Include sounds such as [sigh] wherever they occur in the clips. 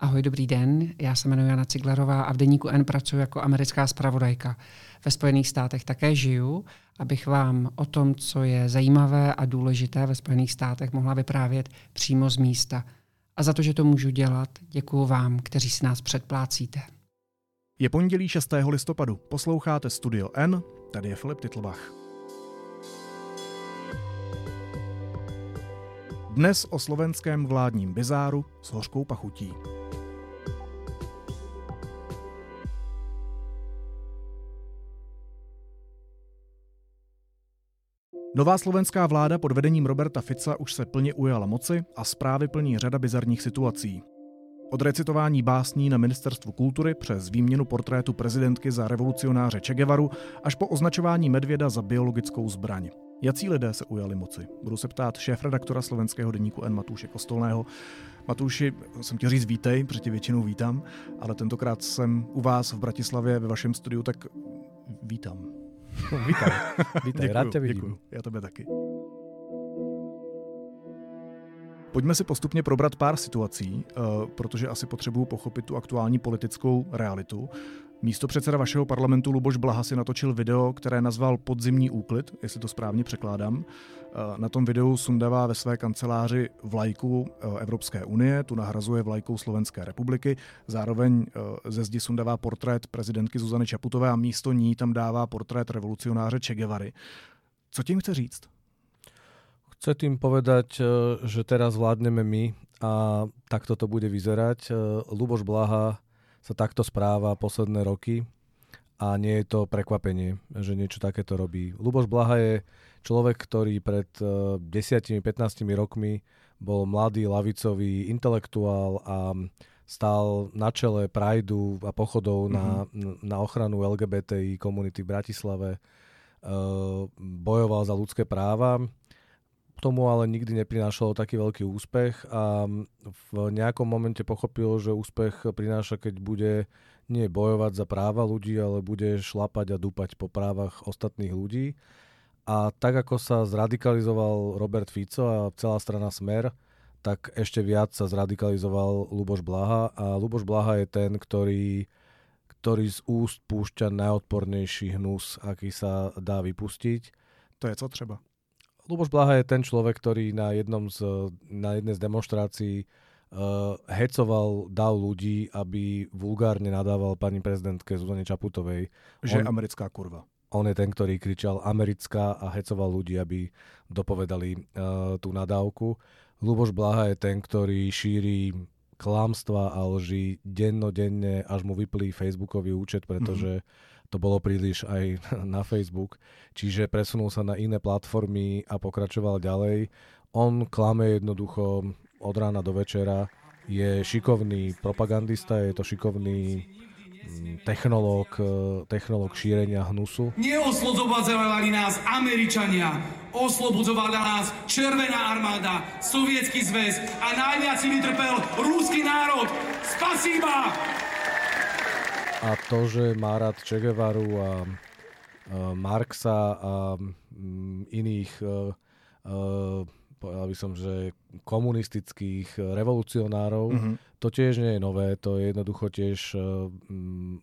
Ahoj, dobrý den. Já se jmenuji Jana Ciglerová a v Deníku N pracuji jako americká spravodajka. Ve Spojených státech také žiju, abych vám o tom, co je zajímavé a důležité ve Spojených státech, mohla vyprávět přímo z místa. A za to, že to můžu dělat, děkuji vám, kteří si nás předplácíte. Je pondělí 6. listopadu. Posloucháte Studio N, tady je Filip Titlbach. Dnes o slovenském vládním bizáru s hořkou pachutí. Nová slovenská vláda pod vedením Roberta Fica už se plně ujala moci a zprávy plní řada bizarních situací. Od recitování básní na ministerstvu kultury přes výměnu portrétu prezidentky za revolucionáře Che Guevaru až po označování medvěda za biologickou zbraň. Jací lidé se ujali moci? Budu se ptát šéf-redaktora slovenského deníku N. Matouše Kostolného. Matouši, jsem chtěl říct vítej, protože většinou vítám, ale tentokrát jsem u vás v Bratislavě ve vašem studiu, tak vítám. Vítaj, [laughs] vítaj, děkuju, rád tě vidím. Děkuju, já tebe taky. Pojďme si postupně probrat pár situací, uh, protože asi potřebuju pochopit tu aktuální politickou realitu. Místo předseda vašeho parlamentu Luboš Blaha si natočil video, které nazval Podzimní úklid, jestli to správně překládám. Na tom videu sundává ve své kanceláři vlajku Evropské unie, tu nahrazuje vlajkou Slovenské republiky. Zároveň ze zdi sundává portrét prezidentky Zuzany Čaputové a místo ní tam dává portrét revolucionáře Che Guevary. Co tím chce říct? Chce tým povedať, že teraz vládneme my a takto to bude vyzerať. Luboš Blaha sa takto správa posledné roky a nie je to prekvapenie, že niečo takéto robí. Luboš Blaha je človek, ktorý pred 10-15 eh, rokmi bol mladý lavicový intelektuál a stál na čele Prideu a pochodov mm-hmm. na, mhm. na ochranu LGBTI komunity v Bratislave, uh, bojoval za ľudské práva tomu ale nikdy neprinášalo taký veľký úspech a v nejakom momente pochopil, že úspech prináša, keď bude nie bojovať za práva ľudí, ale bude šlapať a dúpať po právach ostatných ľudí. A tak ako sa zradikalizoval Robert Fico a celá strana Smer, tak ešte viac sa zradikalizoval Luboš Blaha a Luboš Blaha je ten, ktorý, ktorý z úst púšťa najodpornejší hnus, aký sa dá vypustiť. To je co třeba? Luboš Blaha je ten človek, ktorý na, jednom z, na jednej z demonstrácií uh, hecoval dal ľudí, aby vulgárne nadával pani prezidentke Zuzane Čaputovej. Že on, americká kurva. On je ten, ktorý kričal americká a hecoval ľudí, aby dopovedali uh, tú nadávku. Luboš Blaha je ten, ktorý šíri klamstva a lži dennodenne, až mu vyplí Facebookový účet, pretože mm-hmm to bolo príliš aj [laughs] na Facebook, čiže presunul sa na iné platformy a pokračoval ďalej. On klame jednoducho od rána do večera, je šikovný propagandista, je to šikovný mm, technológ, e, technológ šírenia hnusu. Neoslobodzovali nás Američania, oslobodzovala nás Červená armáda, Sovietský zväz a najviac si vytrpel rúsky národ. Spasíba! A to, že má rád Che Guevaru a, a Marxa a m, iných, a, a, povedal by som, že komunistických revolucionárov, mm-hmm. to tiež nie je nové, to je jednoducho tiež m,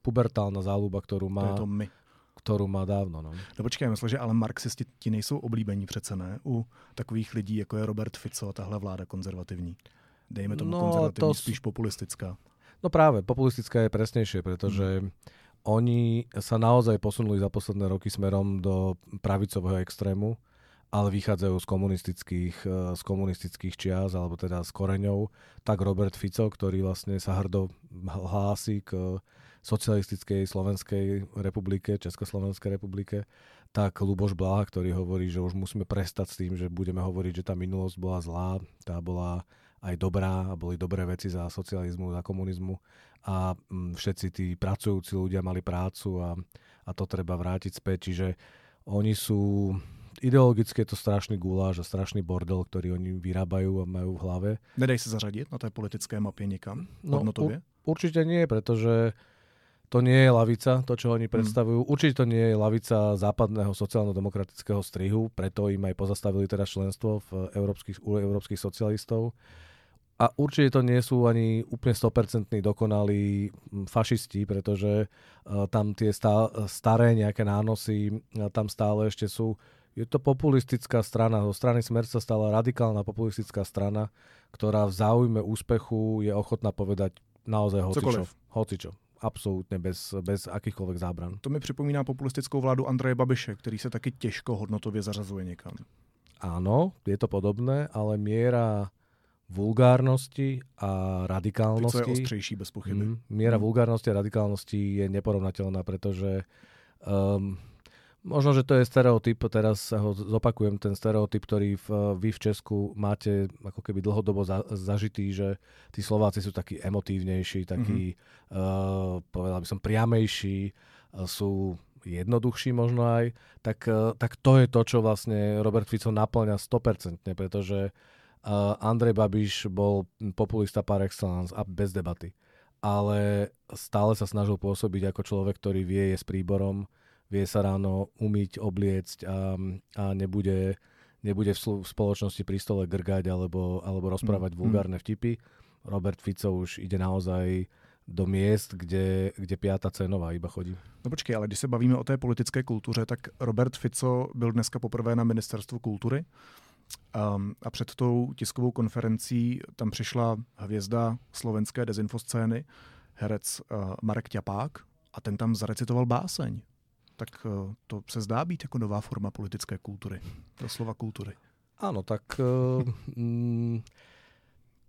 pubertálna záľuba, ktorú má. To je to my má dávno. No, no počkej, myslím, že ale marxisti ti nejsou oblíbení přece ne u takových lidí, jako je Robert Fico a tahle vláda konzervativní. Dejme tomu no, konzervativní, to... spíš populistická. No práve, populistická je presnejšie, pretože mm. oni sa naozaj posunuli za posledné roky smerom do pravicového extrému, ale vychádzajú z komunistických, e, z komunistických čias, alebo teda z koreňov. Tak Robert Fico, ktorý vlastne sa hrdo hlási k socialistickej Slovenskej republike, Československej republike, tak Luboš Blaha, ktorý hovorí, že už musíme prestať s tým, že budeme hovoriť, že tá minulosť bola zlá, tá bola aj dobrá a boli dobré veci za socializmu, za komunizmu a mm, všetci tí pracujúci ľudia mali prácu a, a to treba vrátiť späť. Čiže oni sú ideologicky je to strašný guláš a strašný bordel, ktorý oni vyrábajú a majú v hlave. Nedaj sa zaradiť na tej politické mapě niekam? No, ur, určite nie, pretože to nie je lavica, to, čo oni hmm. predstavujú. Hmm. Určite to nie je lavica západného sociálno-demokratického strihu, preto im aj pozastavili teraz členstvo v európskych, u európskych socialistov A určite to nie sú ani úplne 100% dokonalí fašisti, pretože uh, tam tie stá, staré nejaké nánosy uh, tam stále ešte sú. Je to populistická strana. Zo strany Smer sa stala radikálna populistická strana, ktorá v záujme úspechu je ochotná povedať naozaj hocičo. Hocičo. Absolutně bez, bez akýchkoľvek zábran. To mi připomíná populistickou vládu Andreje Babiše, který se taky těžko hodnotově zařazuje někam. Áno, je to podobné, ale miera vulgárnosti a radikálnosti... Teď je ostřejší bez pochyby. Mm, miera mm. vulgárnosti a radikálnosti je neporovnateľná, pretože um, možno, že to je stereotyp, teraz ho zopakujem, ten stereotyp, ktorý v, vy v Česku máte ako keby dlhodobo za, zažitý, že tí Slováci sú takí emotívnejší, takí, mm-hmm. uh, povedal by som, priamejší, uh, sú jednoduchší možno aj, tak, uh, tak to je to, čo vlastne Robert Fico naplňa 100%, pretože uh, Andrej Babiš bol populista par excellence a bez debaty. Ale stále sa snažil pôsobiť ako človek, ktorý vie je s príborom, vie sa ráno umyť, obliecť a, a nebude, nebude v, v spoločnosti pri stole grgať alebo, alebo rozprávať mm. vulgárne vtipy. Robert Fico už ide naozaj do miest, kde, kde piata cenová iba chodí. No počkej, ale když se bavíme o té politické kultuře, tak Robert Fico byl dneska poprvé na ministerstvu kultury um, a před tou tiskovou konferencí tam přišla hvězda slovenské dezinfoscény, herec uh, Marek Ťapák a ten tam zarecitoval báseň tak eh, to se zdá být jako nová forma politické kultury, slova kultury. Áno, tak uh, mm,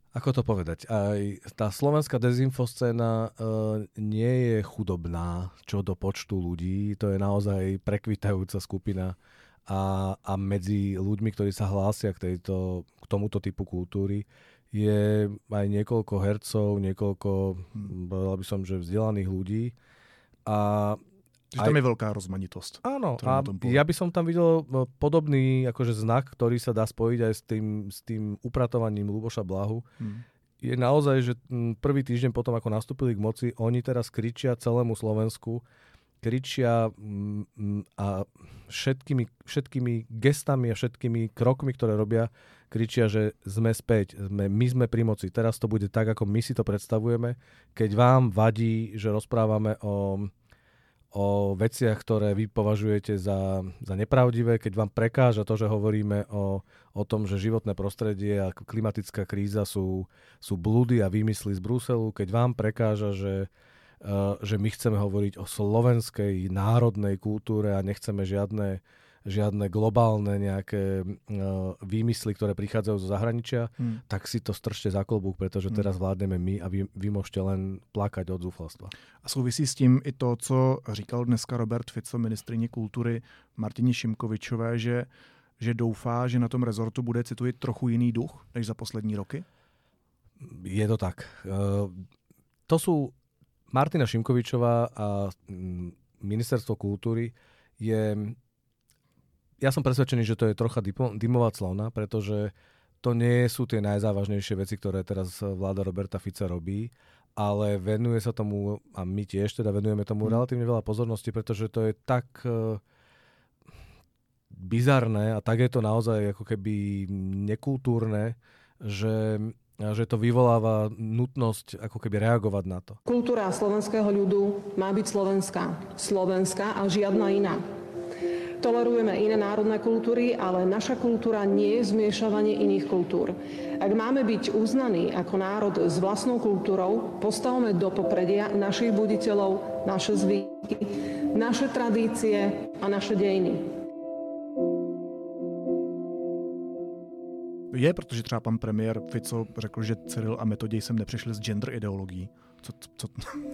ako to povedať, aj tá slovenská dezinfoscéna uh, nie je chudobná čo do počtu ľudí, to je naozaj prekvitajúca skupina a, a medzi ľuďmi, ktorí sa hlásia k, tejto, k tomuto typu kultúry, je aj niekoľko hercov, niekoľko, hm. povedal by som, že vzdelaných ľudí. A že tam je veľká rozmanitosť. Áno, a ja by som tam videl no, podobný akože znak, ktorý sa dá spojiť aj s tým, s tým upratovaním Luboša Blahu. Hmm. Je naozaj, že prvý týždeň potom, ako nastúpili k moci, oni teraz kričia celému Slovensku, kričia a všetkými, všetkými gestami a všetkými krokmi, ktoré robia, kričia, že sme späť, sme, my sme pri moci. Teraz to bude tak, ako my si to predstavujeme. Keď vám vadí, že rozprávame o o veciach, ktoré vy považujete za, za nepravdivé, keď vám prekáža to, že hovoríme o, o tom, že životné prostredie a klimatická kríza sú, sú blúdy a výmysly z Bruselu, keď vám prekáža, že, uh, že my chceme hovoriť o slovenskej národnej kultúre a nechceme žiadne žiadne globálne nejaké uh, výmysly, ktoré prichádzajú zo zahraničia, hmm. tak si to stršte za klobúk, pretože hmm. teraz vládneme my a vy, vy môžete len plakať od zúfalstva. A souvisí s tím i to, co říkal dneska Robert Fico, ministrině kultury Martině Šimkovičové, že, že doufá, že na tom rezortu bude, cituji, trochu jiný duch než za poslední roky? Je to tak. Uh, to sú Martina Šimkovičová a mm, ministerstvo kultúry je ja som presvedčený, že to je trocha dymová clona, pretože to nie sú tie najzávažnejšie veci, ktoré teraz vláda Roberta Fica robí, ale venuje sa tomu, a my tiež teda venujeme tomu mm. relatívne veľa pozornosti, pretože to je tak uh, bizarné a tak je to naozaj ako keby nekultúrne, že že to vyvoláva nutnosť ako keby reagovať na to. Kultúra slovenského ľudu má byť slovenská. Slovenská a žiadna iná. Tolerujeme iné národné kultúry, ale naša kultúra nie je zmiešavanie iných kultúr. Ak máme byť uznaní ako národ s vlastnou kultúrou, postavme do popredia našich buditeľov, naše zvyky, naše tradície a naše dejiny. Je, protože třeba pan premiér Fico řekl, že Cyril a Metoděj sem nepřišli s gender ideologií. Co, co...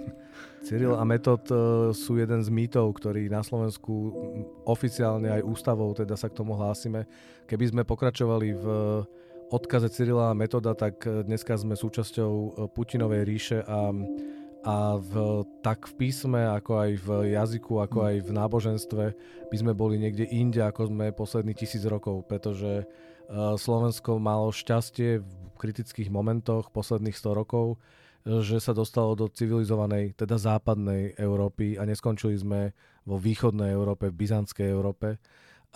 [laughs] Cyril a Metod uh, sú jeden z mýtov, ktorý na Slovensku oficiálne aj ústavou, teda sa k tomu hlásime. Keby sme pokračovali v odkaze Cyrila a Metoda, tak e, dneska sme súčasťou e, Putinovej ríše a, a v, tak v písme, ako aj v jazyku, ako aj v náboženstve by sme boli niekde inde, ako sme poslední tisíc rokov, pretože Slovensko malo šťastie v kritických momentoch posledných 100 rokov, že sa dostalo do civilizovanej, teda západnej Európy a neskončili sme vo východnej Európe, v byzantskej Európe.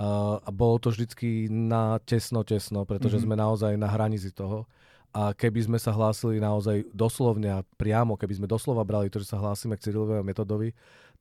A, a bolo to vždycky na tesno, tesno, pretože mm-hmm. sme naozaj na hranici toho. A keby sme sa hlásili naozaj doslovne a priamo, keby sme doslova brali to, že sa hlásime k Cyrilovi a metodovi,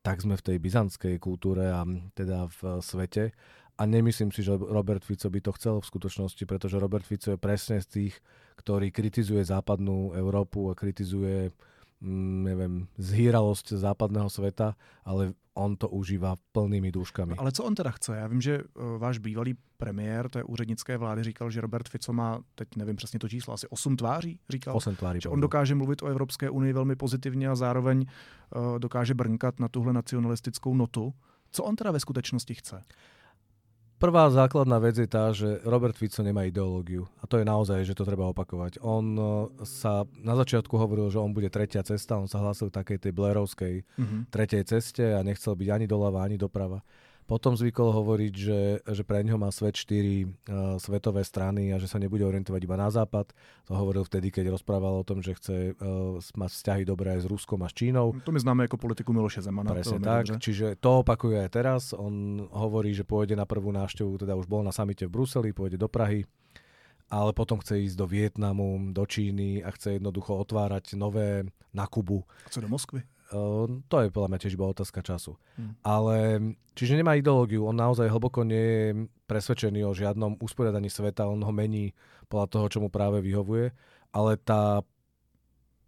tak sme v tej byzantskej kultúre a teda v svete. A nemyslím si, že Robert Fico by to chcel v skutočnosti, pretože Robert Fico je presne z tých, ktorý kritizuje západnú Európu a kritizuje mm, neviem, zhýralosť západného sveta, ale on to užívá plnými dúškami. Ale co on teda chce? Já vím, že uh, váš bývalý premiér té úřednické vlády říkal, že Robert Fico má, teď nevím přesně to číslo, asi 8 tváří, říkal. 8 tváří. Že on dokáže mluvit o Evropské unii velmi pozitivně a zároveň uh, dokáže brnkat na tuhle nacionalistickou notu. Co on teda ve skutečnosti chce? Prvá základná vec je tá, že Robert Fico nemá ideológiu. A to je naozaj, že to treba opakovať. On e, sa na začiatku hovoril, že on bude tretia cesta, on sa hlásil takej tej Blairovskej mm-hmm. tretej ceste a nechcel byť ani doľava, ani doprava. Potom zvykol hovoriť, že, že pre ňoho má svet štyri uh, svetové strany a že sa nebude orientovať iba na západ. To hovoril vtedy, keď rozprával o tom, že chce uh, mať vzťahy dobré aj s Ruskom a s Čínou. To my známe ako politiku Miloše Zemana. Presne tak, dobře. čiže to opakuje aj teraz. On hovorí, že pôjde na prvú návštevu, teda už bol na samite v Bruseli, pôjde do Prahy ale potom chce ísť do Vietnamu, do Číny a chce jednoducho otvárať nové na Kubu. A co do Moskvy? Ehm, to je podľa mňa tiež iba otázka času. Hmm. Ale, čiže nemá ideológiu, on naozaj hlboko nie je presvedčený o žiadnom usporiadaní sveta, on ho mení podľa toho, čo mu práve vyhovuje, ale tá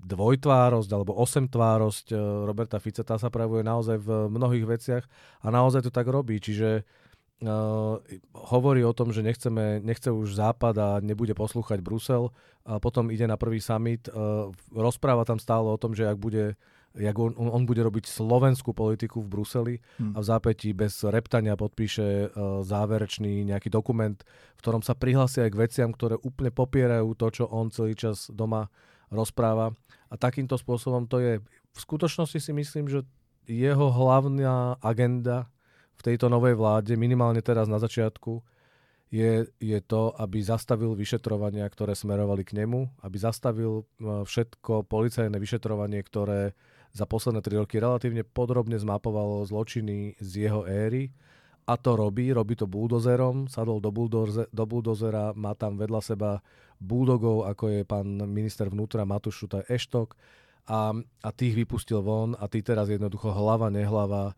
dvojtvárosť alebo osemtvárosť e, Roberta Fica, tá sa pravuje naozaj v mnohých veciach a naozaj to tak robí, čiže Uh, hovorí o tom, že nechceme, nechce už Západ a nebude poslúchať Brusel a potom ide na prvý summit. Uh, rozpráva tam stále o tom, že ak bude jak on, on bude robiť slovenskú politiku v Bruseli hmm. a v zápätí bez reptania podpíše uh, záverečný nejaký dokument, v ktorom sa prihlásia aj k veciam, ktoré úplne popierajú to, čo on celý čas doma rozpráva. A takýmto spôsobom to je. V skutočnosti si myslím, že jeho hlavná agenda v tejto novej vláde, minimálne teraz na začiatku, je, je to, aby zastavil vyšetrovania, ktoré smerovali k nemu, aby zastavil všetko policajné vyšetrovanie, ktoré za posledné tri roky relatívne podrobne zmapovalo zločiny z jeho éry. A to robí, robí to buldozerom, sadol do, buldoze, do buldozera, má tam vedľa seba buldogov, ako je pán minister vnútra Matúš Šutaj Eštok. A, a tých vypustil von a tí teraz jednoducho hlava, nehlava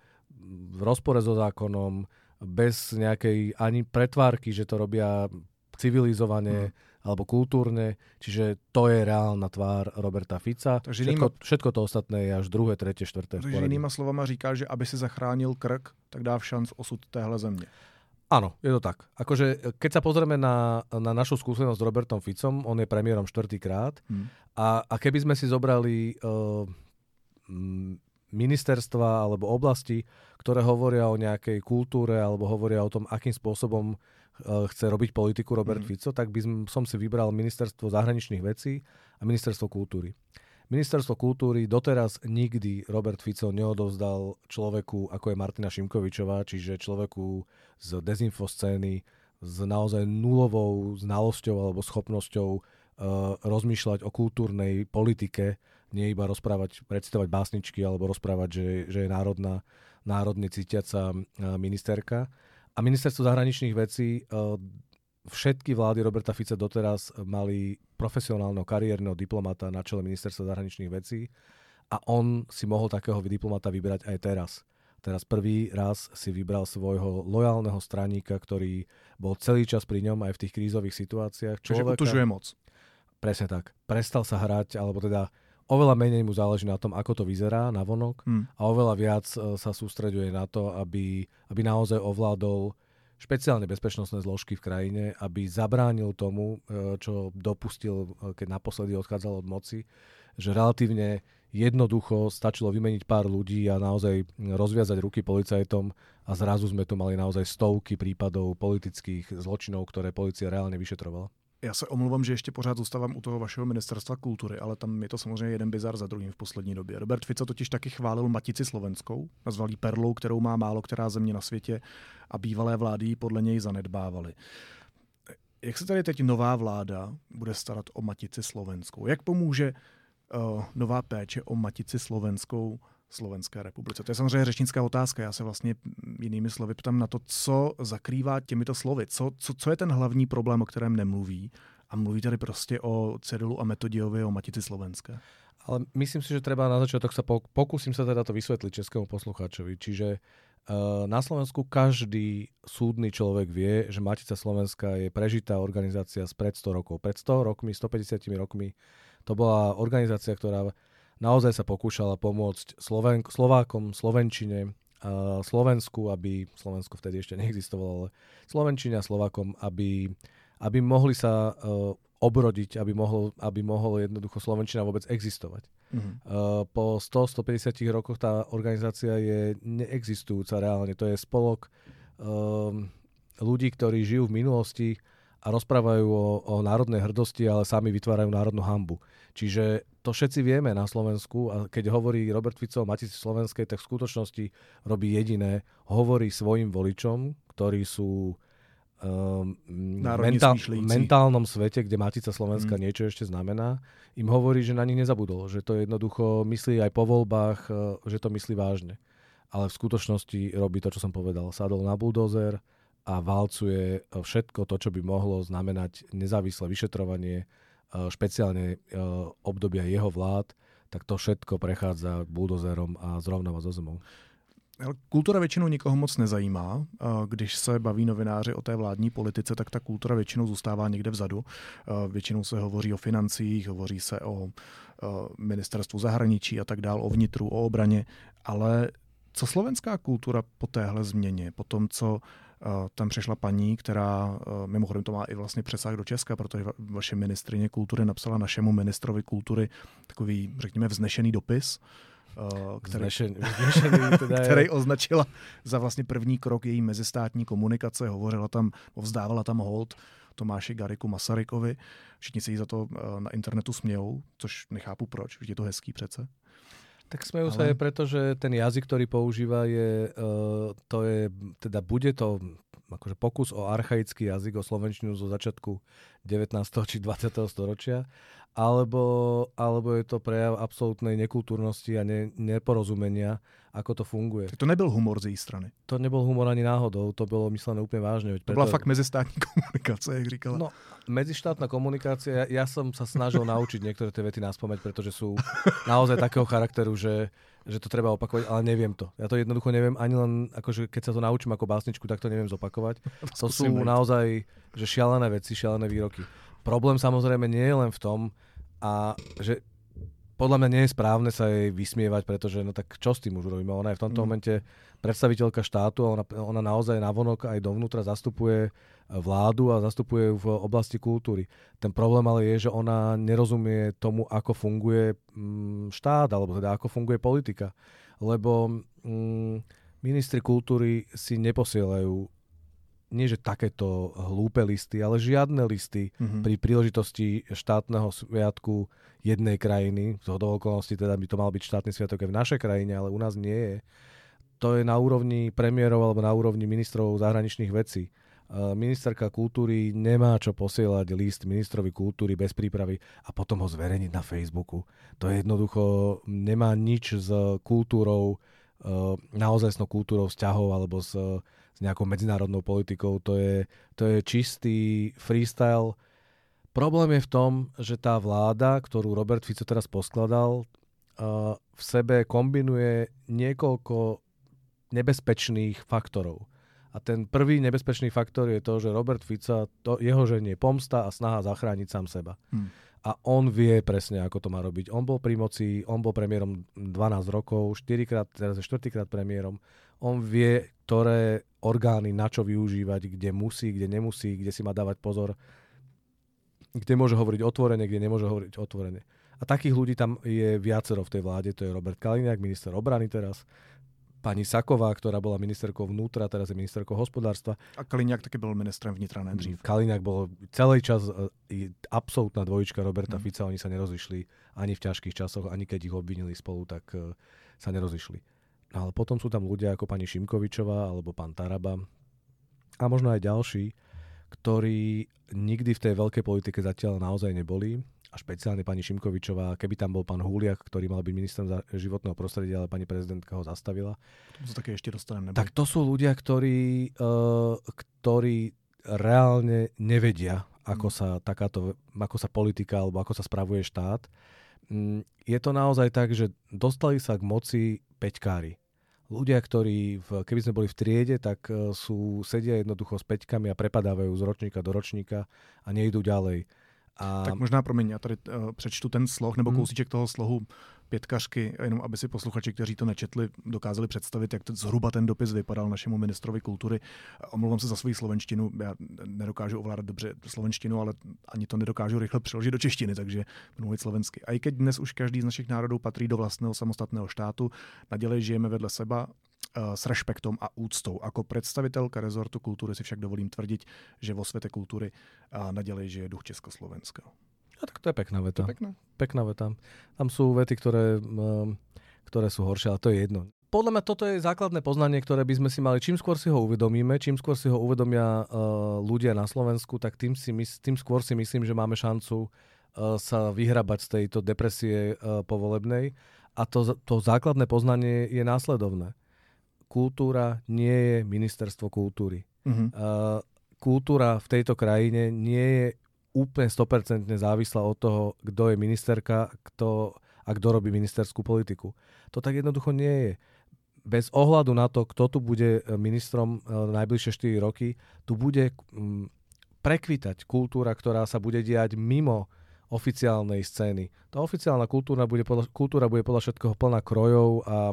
v rozpore so zákonom, bez nejakej ani pretvárky, že to robia civilizovane, mm alebo kultúrne, čiže to je reálna tvár Roberta Fica. Takže všetko, inýma, všetko to ostatné je až druhé, tretie, štvrté. Takže inýma slovama říká, že aby si zachránil krk, tak dá šanc osud téhle země. Áno, je to tak. Akože, keď sa pozrieme na, na našu skúsenosť s Robertom Ficom, on je premiérom štvrtýkrát hmm. a, a keby sme si zobrali uh, ministerstva alebo oblasti, ktoré hovoria o nejakej kultúre alebo hovoria o tom, akým spôsobom chce robiť politiku Robert mm. Fico, tak by som si vybral ministerstvo zahraničných vecí a ministerstvo kultúry. Ministerstvo kultúry doteraz nikdy Robert Fico neodovzdal človeku, ako je Martina Šimkovičová, čiže človeku z dezinfoscény, s naozaj nulovou znalosťou alebo schopnosťou uh, rozmýšľať o kultúrnej politike, nie iba rozprávať, recitovať básničky alebo rozprávať, že, že je národná, národne cítiaca ministerka. A ministerstvo zahraničných vecí, eh, všetky vlády Roberta Fica doteraz mali profesionálneho kariérneho diplomata na čele ministerstva zahraničných vecí a on si mohol takého diplomata vybrať aj teraz. Teraz prvý raz si vybral svojho lojálneho straníka, ktorý bol celý čas pri ňom aj v tých krízových situáciách. Človeka, Čiže utužuje moc. Presne tak. Prestal sa hrať, alebo teda oveľa menej mu záleží na tom, ako to vyzerá na vonok hmm. a oveľa viac e, sa sústreďuje na to, aby, aby naozaj ovládol špeciálne bezpečnostné zložky v krajine, aby zabránil tomu, e, čo dopustil, e, keď naposledy odchádzal od moci, že relatívne jednoducho stačilo vymeniť pár ľudí a naozaj rozviazať ruky policajtom a zrazu sme tu mali naozaj stovky prípadov politických zločinov, ktoré policia reálne vyšetrovala. Já se omluvám, že ještě pořád zůstávám u toho vašeho ministerstva kultury, ale tam je to samozřejmě jeden bizar za druhým v poslední době. Robert Fico totiž taky chválil Matici slovenskou, nazval jí perlou, kterou má málo která země na světě a bývalé vlády ji podle něj zanedbávaly. Jak se tady teď nová vláda bude starat o Matici slovenskou? Jak pomůže uh, nová péče o Matici slovenskou Slovenské republice? To je samozřejmě řečnická otázka. Já se vlastně jinými slovy ptám na to, co zakrývá těmito slovy. Co, co, co je ten hlavní problém, o kterém nemluví a mluví tady prostě o Cyrilu a Metodiovi, o Matici Slovenské. Ale myslím si, že treba na začiatok sa pokúsim sa teda to vysvetliť českému poslucháčovi. Čiže uh, na Slovensku každý súdny človek vie, že Matica Slovenska je prežitá organizácia z pred 100 rokov. Pred 100 rokmi, 150 rokmi to bola organizácia, ktorá naozaj sa pokúšala pomôcť Sloven- Slovákom, Slovenčine, uh, Slovensku, aby, Slovensko vtedy ešte neexistovalo, ale Slovenčine a Slovákom, aby, aby mohli sa uh, obrodiť, aby mohol, aby mohol jednoducho Slovenčina vôbec existovať. Mm-hmm. Uh, po 100-150 rokoch tá organizácia je neexistujúca reálne. To je spolok uh, ľudí, ktorí žijú v minulosti a rozprávajú o, o národnej hrdosti, ale sami vytvárajú národnú hambu. Čiže to všetci vieme na Slovensku a keď hovorí Robert Fico o Matici Slovenskej, tak v skutočnosti robí jediné, hovorí svojim voličom, ktorí sú um, mentál, mentálnom svete, kde Matica Slovenska mm. niečo ešte znamená, im hovorí, že na nich nezabudol, že to jednoducho myslí aj po voľbách, uh, že to myslí vážne. Ale v skutočnosti robí to, čo som povedal. Sadol na buldozer a valcuje uh, všetko to, čo by mohlo znamenať nezávislé vyšetrovanie, uh, špeciálne obdobia jeho vlád, tak to všetko prechádza buldozerom a zrovnáva zo zemou. Kultura většinou nikoho moc nezajímá. Když se baví novináři o té vládní politice, tak ta kultura většinou zůstává někde vzadu. Většinou se hovoří o financích, hovoří se o ministerstvu zahraničí a tak dál, o vnitru, o obraně. Ale co slovenská kultura po téhle změně, po tom, co tam přišla paní, která mimochodem to má i vlastně přesah do Česka, protože vaše ministrině kultury napsala našemu ministrovi kultury takový, řekněme, vznešený dopis, Eh, který, teda [laughs] který označila za vlastně první krok její mezistátní komunikace. Hovořila tam, vzdávala tam hold Tomáši Gariku Masarykovi. Všichni se jí za to eh, na internetu smějou, což nechápu proč, je to hezký přece. Tak smejú Ale... sa aj preto, že ten jazyk, ktorý používa, je, uh, to je, teda bude to akože pokus o archaický jazyk, o slovenčinu zo začiatku 19. či 20. storočia alebo, alebo je to prejav absolútnej nekultúrnosti a ne, neporozumenia, ako to funguje. To nebyl humor z jej strany. To nebol humor ani náhodou, to bolo myslené úplne vážne. To preto... bola fakt mezistátna [laughs] komunikácia, jak říkala. No, medzištátna komunikácia, ja, ja som sa snažil [laughs] naučiť niektoré tie vety na spomeň, pretože sú naozaj takého charakteru, že, že to treba opakovať, ale neviem to. Ja to jednoducho neviem, ani len, akože keď sa to naučím ako básničku, tak to neviem zopakovať. [laughs] To sú naozaj že šialené veci, šialené výroky. Problém samozrejme nie je len v tom, a že podľa mňa nie je správne sa jej vysmievať, pretože no tak čo s tým už robíme? Ona je v tomto mm. momente predstaviteľka štátu a ona, ona naozaj navonok aj dovnútra zastupuje vládu a zastupuje v oblasti kultúry. Ten problém ale je, že ona nerozumie tomu, ako funguje mm, štát, alebo teda ako funguje politika. Lebo mm, ministri kultúry si neposielajú nie že takéto hlúpe listy, ale žiadne listy mm-hmm. pri príležitosti štátneho sviatku jednej krajiny. Z okolností teda by to mal byť štátny sviatok aj v našej krajine, ale u nás nie je. To je na úrovni premiérov alebo na úrovni ministrov zahraničných vecí. Ministerka kultúry nemá čo posielať list ministrovi kultúry bez prípravy a potom ho zverejniť na Facebooku. To je jednoducho, nemá nič s kultúrou, naozajstnou kultúrou vzťahov alebo s s nejakou medzinárodnou politikou. To je, to je čistý freestyle. Problém je v tom, že tá vláda, ktorú Robert Fico teraz poskladal, uh, v sebe kombinuje niekoľko nebezpečných faktorov. A ten prvý nebezpečný faktor je to, že Robert Fico, to, jeho ženie pomsta a snaha zachrániť sám seba. Hmm. A on vie presne, ako to má robiť. On bol pri moci, on bol premiérom 12 rokov, 4 krát, teraz je 4 krát premiérom. On vie, ktoré orgány na čo využívať, kde musí, kde nemusí, kde si má dávať pozor, kde môže hovoriť otvorene, kde nemôže hovoriť otvorene. A takých ľudí tam je viacero v tej vláde. To je Robert Kaliňák, minister obrany teraz, pani Saková, ktorá bola ministerkou vnútra, teraz je ministerkou hospodárstva. A Kaliňák taky bol ministrem vnitra, ne dřív. Kaliňák bol celý čas e, absolútna dvojička Roberta mm. Fica, oni sa nerozišli ani v ťažkých časoch, ani keď ich obvinili spolu, tak e, sa nerozišli. Ale potom sú tam ľudia ako pani Šimkovičová alebo pán Taraba a možno aj ďalší, ktorí nikdy v tej veľkej politike zatiaľ naozaj neboli a špeciálne pani Šimkovičová, keby tam bol pán Huliak, ktorý mal byť ministrom životného prostredia, ale pani prezidentka ho zastavila. Sa také ešte dostanem. Tak to sú ľudia, ktorí, uh, ktorí reálne nevedia, ako sa takáto, ako sa politika alebo ako sa spravuje štát. Mm, je to naozaj tak, že dostali sa k moci peťkári. Ľudia, ktorí, v, keby sme boli v triede, tak e, sú, sedia jednoducho s peťkami a prepadávajú z ročníka do ročníka a nejdú ďalej. A... Tak možná, promiň, já tady uh, přečtu ten sloh nebo hmm. kousíček toho slohu pětkařky, jenom aby si posluchači, kteří to nečetli, dokázali představit, jak to, zhruba ten dopis vypadal našemu ministrovi kultury. Omlouvám se za svoji slovenštinu, já nedokážu ovládat dobře slovenštinu, ale ani to nedokážu rychle přeložit do češtiny, takže mluvit slovensky. A i keď dnes už každý z našich národů patří do vlastného samostatného štátu, nadělej žijeme vedle seba s rešpektom a úctou. Ako predstaviteľka rezortu kultúry si však dovolím tvrdiť, že vo svete kultúry naďalej žije duch Československa. A tak to je pekná veta. To je pekná. Pekná veta. Tam sú vety, ktoré, um, ktoré sú horšie, ale to je jedno. Podľa mňa toto je základné poznanie, ktoré by sme si mali. Čím skôr si ho uvedomíme, čím skôr si ho uvedomia uh, ľudia na Slovensku, tak tým, si, tým skôr si myslím, že máme šancu uh, sa vyhrabať z tejto depresie uh, povolebnej. A to, to základné poznanie je následovné kultúra nie je ministerstvo kultúry. Uh-huh. Uh, kultúra v tejto krajine nie je úplne 100% závislá od toho, kto je ministerka kto, a kto robí ministerskú politiku. To tak jednoducho nie je. Bez ohľadu na to, kto tu bude ministrom uh, najbližšie 4 roky, tu bude um, prekvitať kultúra, ktorá sa bude diať mimo oficiálnej scény. Tá oficiálna kultúra bude podľa, kultúra bude podľa všetkého plná krojov a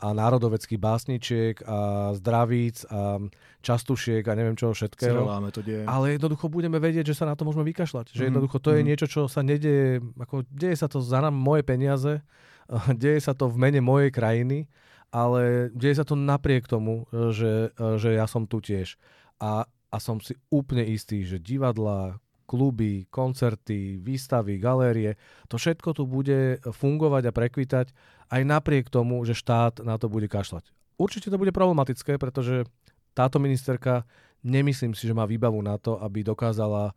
a národoveckých básničiek a zdravíc a častušiek a neviem čo všetkého. to deje. Ale jednoducho budeme vedieť, že sa na to môžeme vykašľať. Že mm. jednoducho to je mhm. niečo, čo sa nedeje, ako deje sa to za nám moje peniaze, [laughs] deje sa to v mene mojej krajiny, ale deje sa to napriek tomu, že, že ja som tu tiež. A, a som si úplne istý, že divadla, kluby, koncerty, výstavy, galérie, to všetko tu bude fungovať a prekvitať aj napriek tomu, že štát na to bude kašľať. Určite to bude problematické, pretože táto ministerka nemyslím si, že má výbavu na to, aby dokázala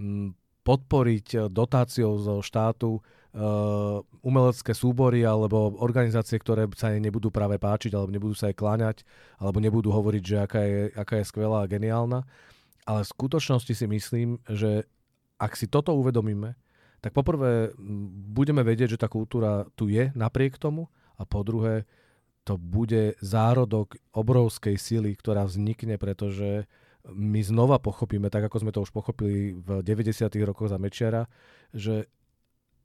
mm, podporiť dotáciou zo štátu uh, umelecké súbory alebo organizácie, ktoré sa jej nebudú práve páčiť, alebo nebudú sa jej kláňať, alebo nebudú hovoriť, že aká je, aká je skvelá a geniálna ale v skutočnosti si myslím, že ak si toto uvedomíme, tak poprvé budeme vedieť, že tá kultúra tu je napriek tomu a po druhé to bude zárodok obrovskej sily, ktorá vznikne, pretože my znova pochopíme, tak ako sme to už pochopili v 90. rokoch za Mečiara, že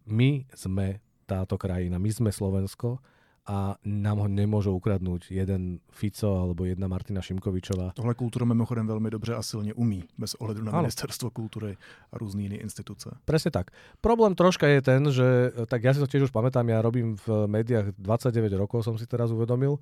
my sme táto krajina, my sme Slovensko a nám ho nemôže ukradnúť jeden Fico alebo jedna Martina Šimkovičová. Tohle kultúra mimochodem veľmi dobře a silne umí, bez ohledu na ano. ministerstvo kultúry a různé iné instituce. Presne tak. Problém troška je ten, že tak ja si to tiež už pamätám, ja robím v médiách 29 rokov, som si teraz uvedomil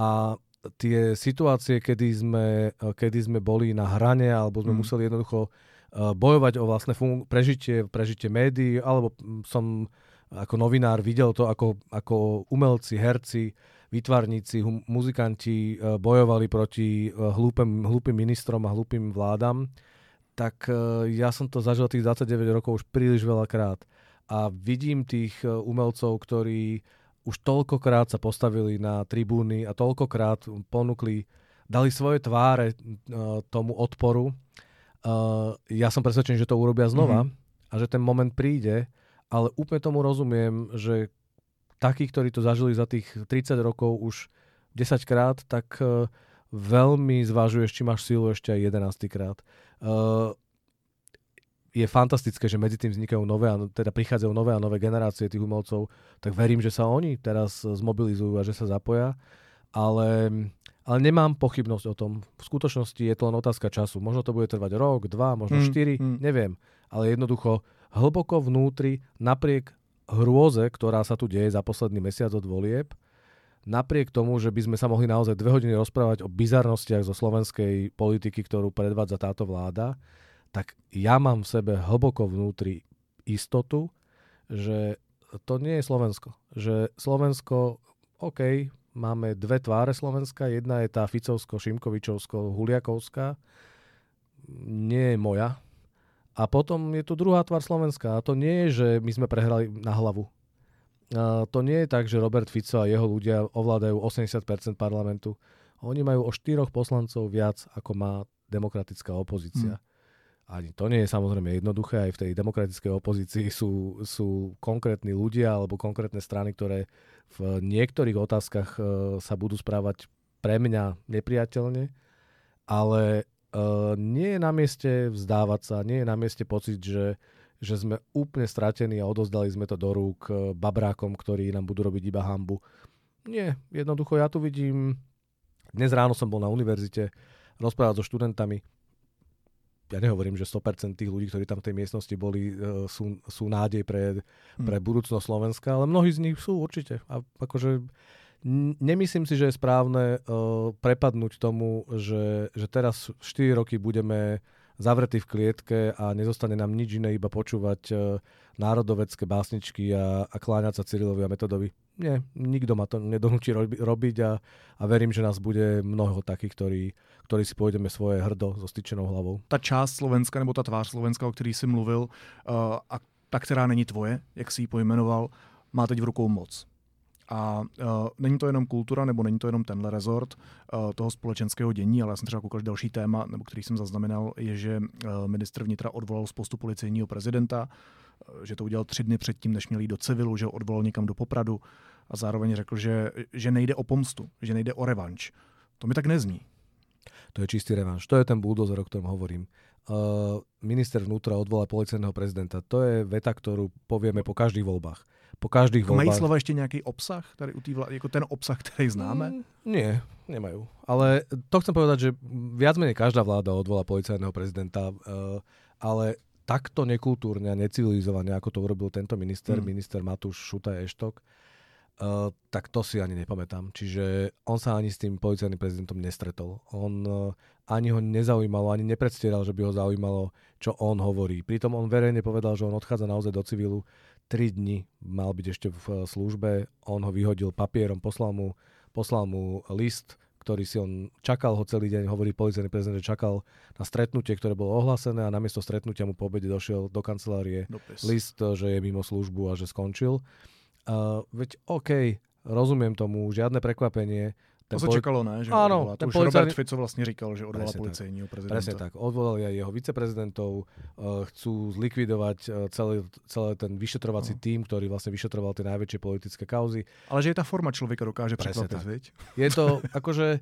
a tie situácie, kedy sme, kedy sme boli na hrane alebo sme mm. museli jednoducho eh, bojovať o vlastné fun- prežitie, prežitie médií, alebo som ako novinár videl to, ako, ako umelci, herci, výtvarníci, hum, muzikanti e, bojovali proti e, hlúpem, hlúpym ministrom a hlúpym vládam, tak e, ja som to zažil tých 29 rokov už príliš veľakrát. A vidím tých umelcov, ktorí už toľkokrát sa postavili na tribúny a toľkokrát ponúkli, dali svoje tváre tomu odporu. Ja som presvedčený, že to urobia znova mm-hmm. a že ten moment príde ale úplne tomu rozumiem, že takí, ktorí to zažili za tých 30 rokov už 10 krát, tak uh, veľmi zvážuješ, či máš sílu ešte aj 11 krát. Uh, je fantastické, že medzi tým vznikajú nové, teda prichádzajú nové a nové generácie tých umelcov, tak verím, že sa oni teraz zmobilizujú a že sa zapoja, ale, ale nemám pochybnosť o tom. V skutočnosti je to len otázka času. Možno to bude trvať rok, dva, možno mm, štyri, mm. neviem. Ale jednoducho hlboko vnútri, napriek hrôze, ktorá sa tu deje za posledný mesiac od volieb, napriek tomu, že by sme sa mohli naozaj dve hodiny rozprávať o bizarnostiach zo slovenskej politiky, ktorú predvádza táto vláda, tak ja mám v sebe hlboko vnútri istotu, že to nie je Slovensko. Že Slovensko, OK, máme dve tváre Slovenska, jedna je tá Ficovsko-Šimkovičovsko-Huliakovská, nie je moja, a potom je tu druhá tvár Slovenska. A to nie je, že my sme prehrali na hlavu. A to nie je tak, že Robert Fico a jeho ľudia ovládajú 80% parlamentu. Oni majú o štyroch poslancov viac, ako má demokratická opozícia. Hmm. Ani to nie je samozrejme jednoduché, aj v tej demokratickej opozícii sú, sú konkrétni ľudia alebo konkrétne strany, ktoré v niektorých otázkach sa budú správať pre mňa nepriateľne, ale uh, nie je na mieste vzdávať sa, nie je na mieste pocit, že, že sme úplne stratení a odozdali sme to do rúk uh, babrákom, ktorí nám budú robiť iba hambu. Nie, jednoducho ja tu vidím, dnes ráno som bol na univerzite rozprávať so študentami, ja nehovorím, že 100% tých ľudí, ktorí tam v tej miestnosti boli, uh, sú, sú nádej pre, pre hm. budúcnosť Slovenska, ale mnohí z nich sú určite. A akože nemyslím si, že je správne uh, prepadnúť tomu, že, že teraz 4 roky budeme zavretí v klietke a nezostane nám nič iné, iba počúvať uh, národovecké básničky a, a kláňať sa Cyrilovi a Metodovi. Nie, nikto ma to nedonúči robi, robiť a, a verím, že nás bude mnoho takých, ktorí, ktorí si pôjdeme svoje hrdo so styčenou hlavou. Ta část Slovenska, nebo ta tvář Slovenska, o který si mluvil, uh, a ta, která není tvoje, jak si ji pojmenoval, má teď v rukou moc. A uh, není to jenom kultura, nebo není to jenom tenhle rezort uh, toho společenského dění, ale já jsem třeba koukal, že další téma, nebo který jsem zaznamenal, je, že uh, ministr vnitra odvolal z postu policejního prezidenta, uh, že to udělal tři dny předtím, než měl jít do civilu, že ho odvolal někam do Popradu a zároveň řekl, že, že nejde o pomstu, že nejde o revanš. To mi tak nezní. To je čistý revanš. To je ten buldozer, o ktorom hovorím. Uh, minister vnútra odvolá policajného prezidenta. To je veta, ktorú povieme po každých voľbách po každých voľbách. Mají slova ešte nejaký obsah, tady u tý ako ten obsah, ktorý známe? Mm, nie, nemajú. Ale to chcem povedať, že viac menej každá vláda odvolá policajného prezidenta, uh, ale takto nekultúrne a necivilizovane, ako to urobil tento minister, mm. minister Matúš Šutaj Eštok, uh, tak to si ani nepamätám. Čiže on sa ani s tým policajným prezidentom nestretol. On uh, ani ho nezaujímalo, ani nepredstieral, že by ho zaujímalo, čo on hovorí. Pritom on verejne povedal, že on odchádza naozaj do civilu 3 dni mal byť ešte v eh, službe, on ho vyhodil papierom, poslal mu, poslal mu list, ktorý si on čakal ho celý deň, hovorí policajný prezident, že čakal na stretnutie, ktoré bolo ohlásené a namiesto stretnutia mu po obede došiel do kancelárie Dopis. list, že je mimo službu a že skončil. Uh, veď OK, rozumiem tomu, žiadne prekvapenie, ten to sa čakalo, ne? Že Áno. To už policajný... Robert Fico vlastne říkal, že odvolá policajního prezidenta. Presne tak. Odvolali aj jeho viceprezidentov, uh, chcú zlikvidovať uh, celý, celý ten vyšetrovací no. tím, ktorý vlastne vyšetroval tie najväčšie politické kauzy. Ale že je tá forma človeka dokáže prekvapiť, veď? Je to, [laughs] akože,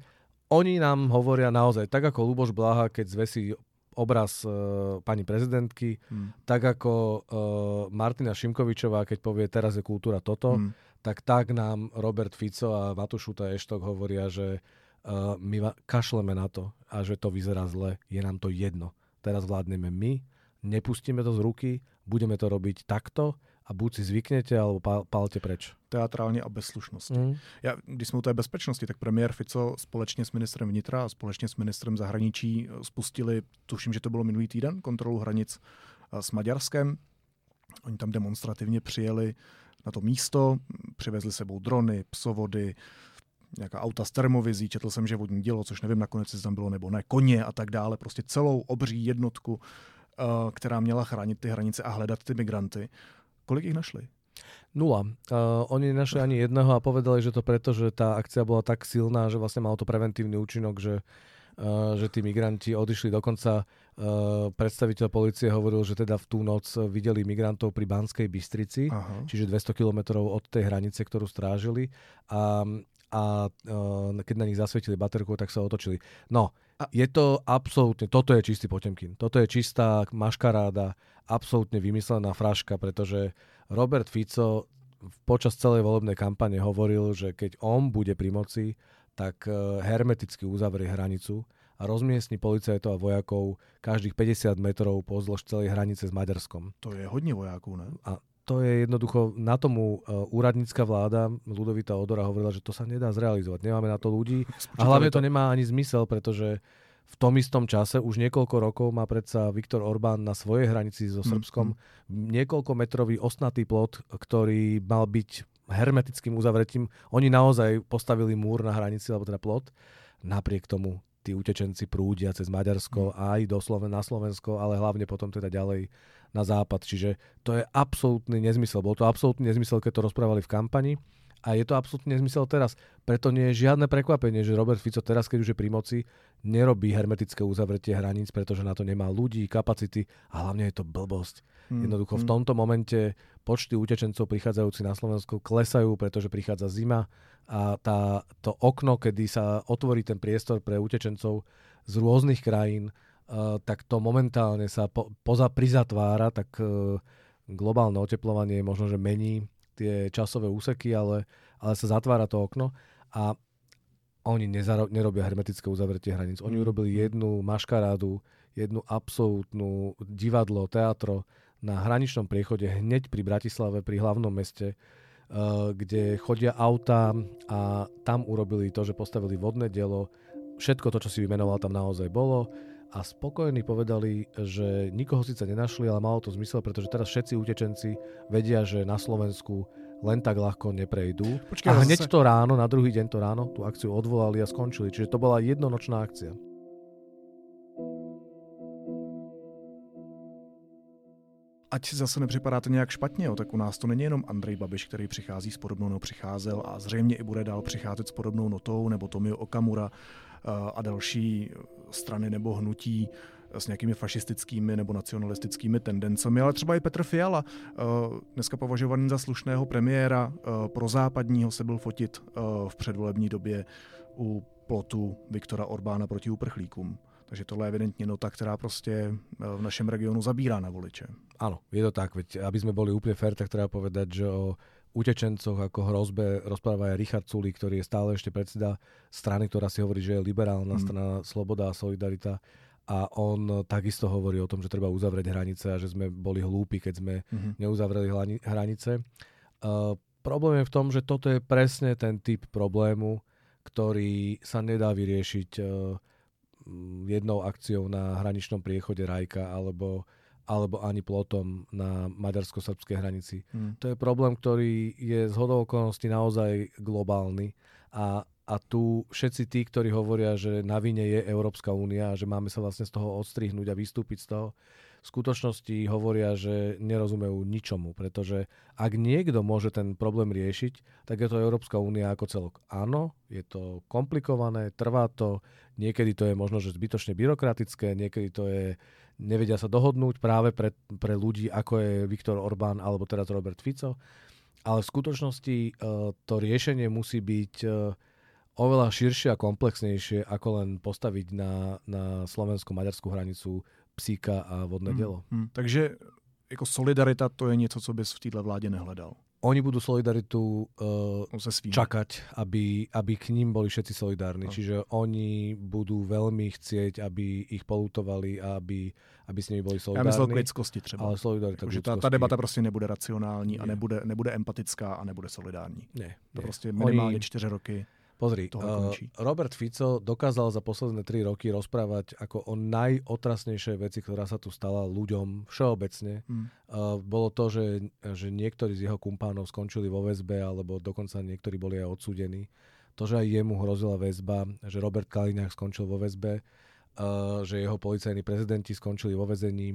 oni nám hovoria naozaj, tak ako Luboš Blaha, keď zvesí obraz uh, pani prezidentky, hmm. tak ako uh, Martina Šimkovičová, keď povie, teraz je kultúra toto, hmm tak tak nám Robert Fico a Matušuta Eštok hovoria, že uh, my kašleme na to a že to vyzerá zle. Je nám to jedno. Teraz vládneme my, nepustíme to z ruky, budeme to robiť takto a buď si zvyknete, alebo pálte preč. Teatrálně a bez slušnosti. Mm. Já, když jsme u té bezpečnosti, tak premiér Fico společně s ministrem vnitra a společně s ministrem zahraničí spustili, tuším, že to bylo minulý týden, kontrolu hranic s Maďarskem. Oni tam demonstrativně přijeli na to místo, přivezli sebou drony, psovody, nějaká auta s termovizí, četl jsem, že vodní dělo, což nevím nakonec, jestli tam bylo nebo ne, koně a tak dále, prostě celou obří jednotku, uh, která měla chránit ty hranice a hledat ty migranty. Kolik ich našli? Nula. Uh, oni našli ani jedného a povedali, že to preto, že tá akcia bola tak silná, že vlastne malo to preventívny účinok, že Eh, že tí migranti odišli. Dokonca uh, predstaviteľ policie hovoril, že teda v tú noc videli migrantov pri Banskej Bystrici, Aha. čiže 200 kilometrov od tej hranice, ktorú strážili. A, a uh, keď na nich zasvietili baterku, tak sa otočili. No, a je to absolútne, toto je čistý Potemkin. Toto je čistá maškaráda, absolútne vymyslená fraška, pretože Robert Fico počas celej volebnej kampane hovoril, že keď on bude pri moci, tak e, hermeticky uzavrie hranicu a rozmiestni policajtov a vojakov každých 50 metrov pozdĺž celej hranice s Maďarskom. To je hodne vojakov, ne? A to je jednoducho, na tomu uh, úradnícka vláda Ludovita Odora hovorila, že to sa nedá zrealizovať. Nemáme na to ľudí [laughs] a hlavne to nemá ani zmysel, pretože v tom istom čase už niekoľko rokov má predsa Viktor Orbán na svojej hranici so mm, Srbskom mm, mm. niekoľko metrový ostnatý plot, ktorý mal byť hermetickým uzavretím. Oni naozaj postavili múr na hranici, alebo teda plot. Napriek tomu tí utečenci prúdia cez Maďarsko mm. aj do Sloven- na Slovensko, ale hlavne potom teda ďalej na západ. Čiže to je absolútny nezmysel. Bol to absolútny nezmysel, keď to rozprávali v kampani A je to absolútne nezmysel teraz. Preto nie je žiadne prekvapenie, že Robert Fico teraz, keď už je pri moci, nerobí hermetické uzavretie hraníc, pretože na to nemá ľudí, kapacity a hlavne je to blbosť. Hmm. Jednoducho v hm. tomto momente počty utečencov prichádzajúci na Slovensku klesajú, pretože prichádza zima a tá, to okno, kedy sa otvorí ten priestor pre utečencov z rôznych krajín, tak to momentálne sa po, poza prizatvára, tak uh, globálne oteplovanie možno, že mení tie časové úseky, ale, ale sa zatvára to okno a oni nezaro- nerobia hermetické uzavretie hraníc. Oni mm. urobili jednu maškarádu, jednu absolútnu divadlo, teatro na hraničnom priechode hneď pri Bratislave, pri hlavnom meste, uh, kde chodia auta a tam urobili to, že postavili vodné dielo. Všetko to, čo si vymenoval, tam naozaj bolo a spokojní povedali, že nikoho síce nenašli, ale malo to zmysel, pretože teraz všetci utečenci vedia, že na Slovensku len tak ľahko neprejdú. Počkej, a hneď zase... to ráno, na druhý deň to ráno, tú akciu odvolali a skončili. Čiže to bola jednonočná akcia. ať zase nepřipadá to nějak špatně, jo, tak u nás to není jenom Andrej Babiš, který přichází s podobnou, no přicházel a zřejmě i bude dál přicházet s podobnou notou, nebo Tomio Okamura a další strany nebo hnutí s nějakými fašistickými nebo nacionalistickými tendencemi, ale třeba i Petr Fiala, eh, dneska považovaný za slušného premiéra, eh, pro západního se byl fotit v předvolební době u plotu Viktora Orbána proti uprchlíkům. Takže tohle je evidentně nota, která prostě eh, v našem regionu zabírá na voliče. Áno, je to tak, veď aby sme boli úplne fér, tak treba povedať, že o utečencoch ako hrozbe rozpráva aj Richard Sulík, ktorý je stále ešte predseda strany, ktorá si hovorí, že je liberálna mm. strana Sloboda a Solidarita a on takisto hovorí o tom, že treba uzavrieť hranice a že sme boli hlúpi, keď sme mm-hmm. neuzavreli hranice. Uh, problém je v tom, že toto je presne ten typ problému, ktorý sa nedá vyriešiť uh, jednou akciou na hraničnom priechode Rajka alebo, alebo ani plotom na maďarsko-srbskej hranici. Hmm. To je problém, ktorý je z hodou okolností naozaj globálny a, a tu všetci tí, ktorí hovoria, že na vine je Európska únia a že máme sa vlastne z toho odstrihnúť a vystúpiť z toho, v skutočnosti hovoria, že nerozumejú ničomu, pretože ak niekto môže ten problém riešiť, tak je to Európska únia ako celok. Áno, je to komplikované, trvá to, niekedy to je možno, že zbytočne byrokratické, niekedy to je, nevedia sa dohodnúť práve pre, pre ľudí, ako je Viktor Orbán alebo teraz Robert Fico, ale v skutočnosti uh, to riešenie musí byť uh, oveľa širšie a komplexnejšie, ako len postaviť na, na slovensko-maďarskú hranicu psíka a vodné hmm. dělo. Hmm. Takže jako solidarita to je něco, co bys v této vládě nehledal. Oni budú solidaritu uh, čakať, aby, aby k ním boli všetci solidárni. No. Čiže oni budú veľmi chcieť, aby ich polutovali a aby, aby s nimi boli solidárni. Já myslel k lidskosti třeba. Ale solidarita Takže ta, ta debata prostě nebude racionální Nie. a nebude, nebude empatická a nebude solidární. Nie. To nie. prostě minimálně oni... čtyři roky. Pozri, uh, Robert Fico dokázal za posledné 3 roky rozprávať ako o najotrasnejšej veci, ktorá sa tu stala ľuďom všeobecne. Mm. Uh, bolo to, že, že niektorí z jeho kumpánov skončili vo väzbe, alebo dokonca niektorí boli aj odsúdení. To, že aj jemu hrozila väzba, že Robert Kaliňák skončil vo väzbe, uh, že jeho policajní prezidenti skončili vo väzení,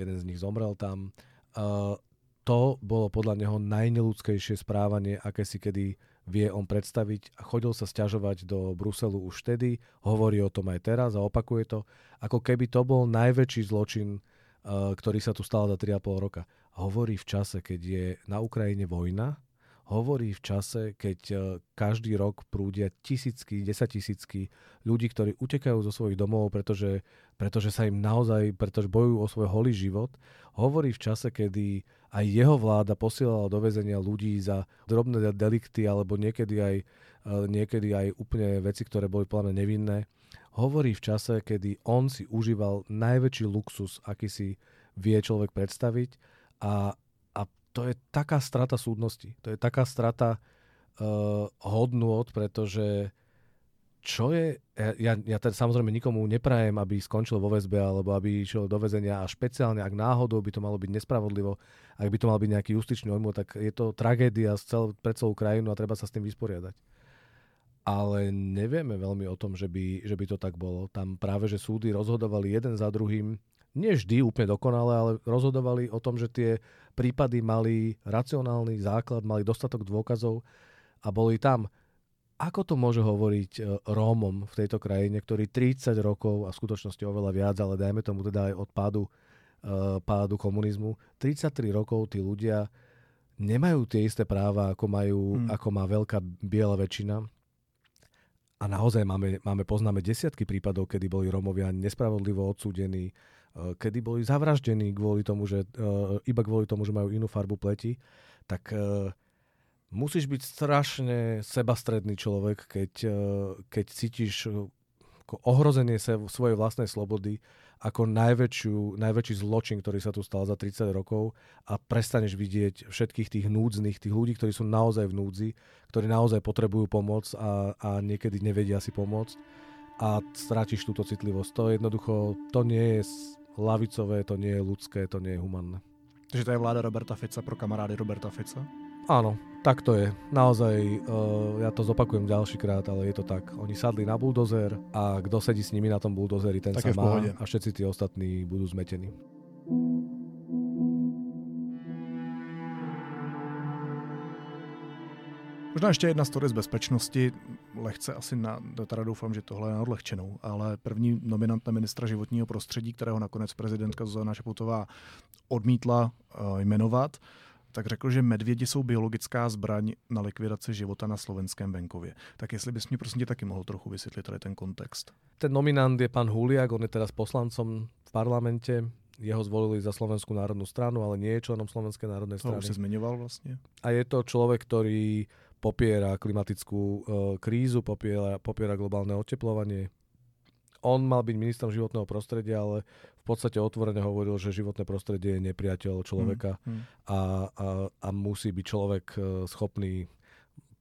jeden z nich zomrel tam. Uh, to bolo podľa neho najneludskejšie správanie, aké si kedy vie on predstaviť a chodil sa stiažovať do Bruselu už vtedy, hovorí o tom aj teraz a opakuje to, ako keby to bol najväčší zločin, uh, ktorý sa tu stal za 3,5 roka. Hovorí v čase, keď je na Ukrajine vojna, hovorí v čase, keď uh, každý rok prúdia tisícky, desatisícky ľudí, ktorí utekajú zo svojich domov, pretože, pretože sa im naozaj, pretože bojujú o svoj holý život. Hovorí v čase, kedy aj jeho vláda posielala do väzenia ľudí za drobné delikty alebo niekedy aj, e, niekedy aj úplne veci, ktoré boli plne nevinné. Hovorí v čase, kedy on si užíval najväčší luxus, aký si vie človek predstaviť a, a to je taká strata súdnosti. To je taká strata uh, hodnôt, pretože čo je, ja, ja teda samozrejme nikomu neprajem, aby skončil vo väzbe alebo aby išiel do väzenia a špeciálne, ak náhodou by to malo byť nespravodlivo, ak by to mal byť nejaký justičný odmov, tak je to tragédia cel, pre celú krajinu a treba sa s tým vysporiadať. Ale nevieme veľmi o tom, že by, že by to tak bolo. Tam práve, že súdy rozhodovali jeden za druhým, nie vždy úplne dokonale, ale rozhodovali o tom, že tie prípady mali racionálny základ, mali dostatok dôkazov a boli tam. Ako to môže hovoriť e, Rómom v tejto krajine, ktorí 30 rokov, a v skutočnosti oveľa viac, ale dajme tomu teda aj od pádu, uh, pádu komunizmu, 33 rokov tí ľudia nemajú tie isté práva, ako, majú, hmm. ako má veľká biela väčšina. A naozaj máme, máme, poznáme desiatky prípadov, kedy boli Rómovia nespravodlivo odsúdení, uh, kedy boli zavraždení kvôli tomu, že, iba kvôli tomu, že majú inú farbu pleti. Tak musíš byť strašne sebastredný človek, keď, eh, keď cítiš eh, ohrozenie sa svojej vlastnej slobody ako najväčšiu, najväčší zločin, ktorý sa tu stal za 30 rokov a prestaneš vidieť všetkých tých núdznych, tých ľudí, ktorí sú naozaj v núdzi, ktorí naozaj potrebujú pomoc a, a niekedy nevedia si pomôcť a strátiš túto citlivosť. To jednoducho, to nie je lavicové, to nie je ľudské, to nie je humanné. Takže to je vláda Roberta Fica pro kamarády Roberta Fica? Áno, tak to je. Naozaj, uh, ja to zopakujem ďalší krát, ale je to tak. Oni sadli na buldozer a kto sedí s nimi na tom buldozeri, ten tak sa má a všetci tí ostatní budú zmetení. Možná ještě jedna story z bezpečnosti, lehce asi na, teda doufám, že tohle je na odlehčenou, ale první nominant na ministra životního prostředí, kterého nakonec prezidentka Zuzana Šaputová odmítla uh, jmenovat, tak řekl, že medvědi jsou biologická zbraň na likvidaci života na slovenském venkově. Tak jestli bys mi prosím taky mohl trochu vysvětlit tady ten kontext. Ten nominant je pan Huliak, on je teraz poslancom v parlamente, jeho zvolili za Slovenskú národnú stranu, ale nie je členom Slovenskej národnej strany. To už si zmiňoval vlastne. A je to človek, ktorý popiera klimatickú uh, krízu, popiera, popiera globálne oteplovanie, on mal byť ministrom životného prostredia, ale v podstate otvorene hovoril, že životné prostredie je nepriateľ človeka mm, mm. A, a, a musí byť človek e, schopný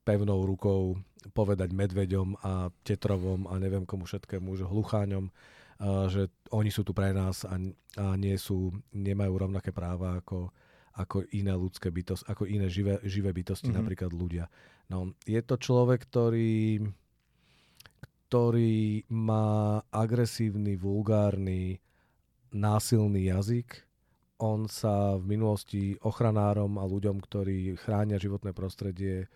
pevnou rukou povedať medveďom a tetrovom a neviem komu všetkému, že hlucháňom, a, že oni sú tu pre nás a, a nie sú, nemajú rovnaké práva ako, ako iné ľudské bytosti, ako iné živé, živé bytosti, mm-hmm. napríklad ľudia. No, je to človek, ktorý ktorý má agresívny, vulgárny, násilný jazyk. On sa v minulosti ochranárom a ľuďom, ktorí chránia životné prostredie, e,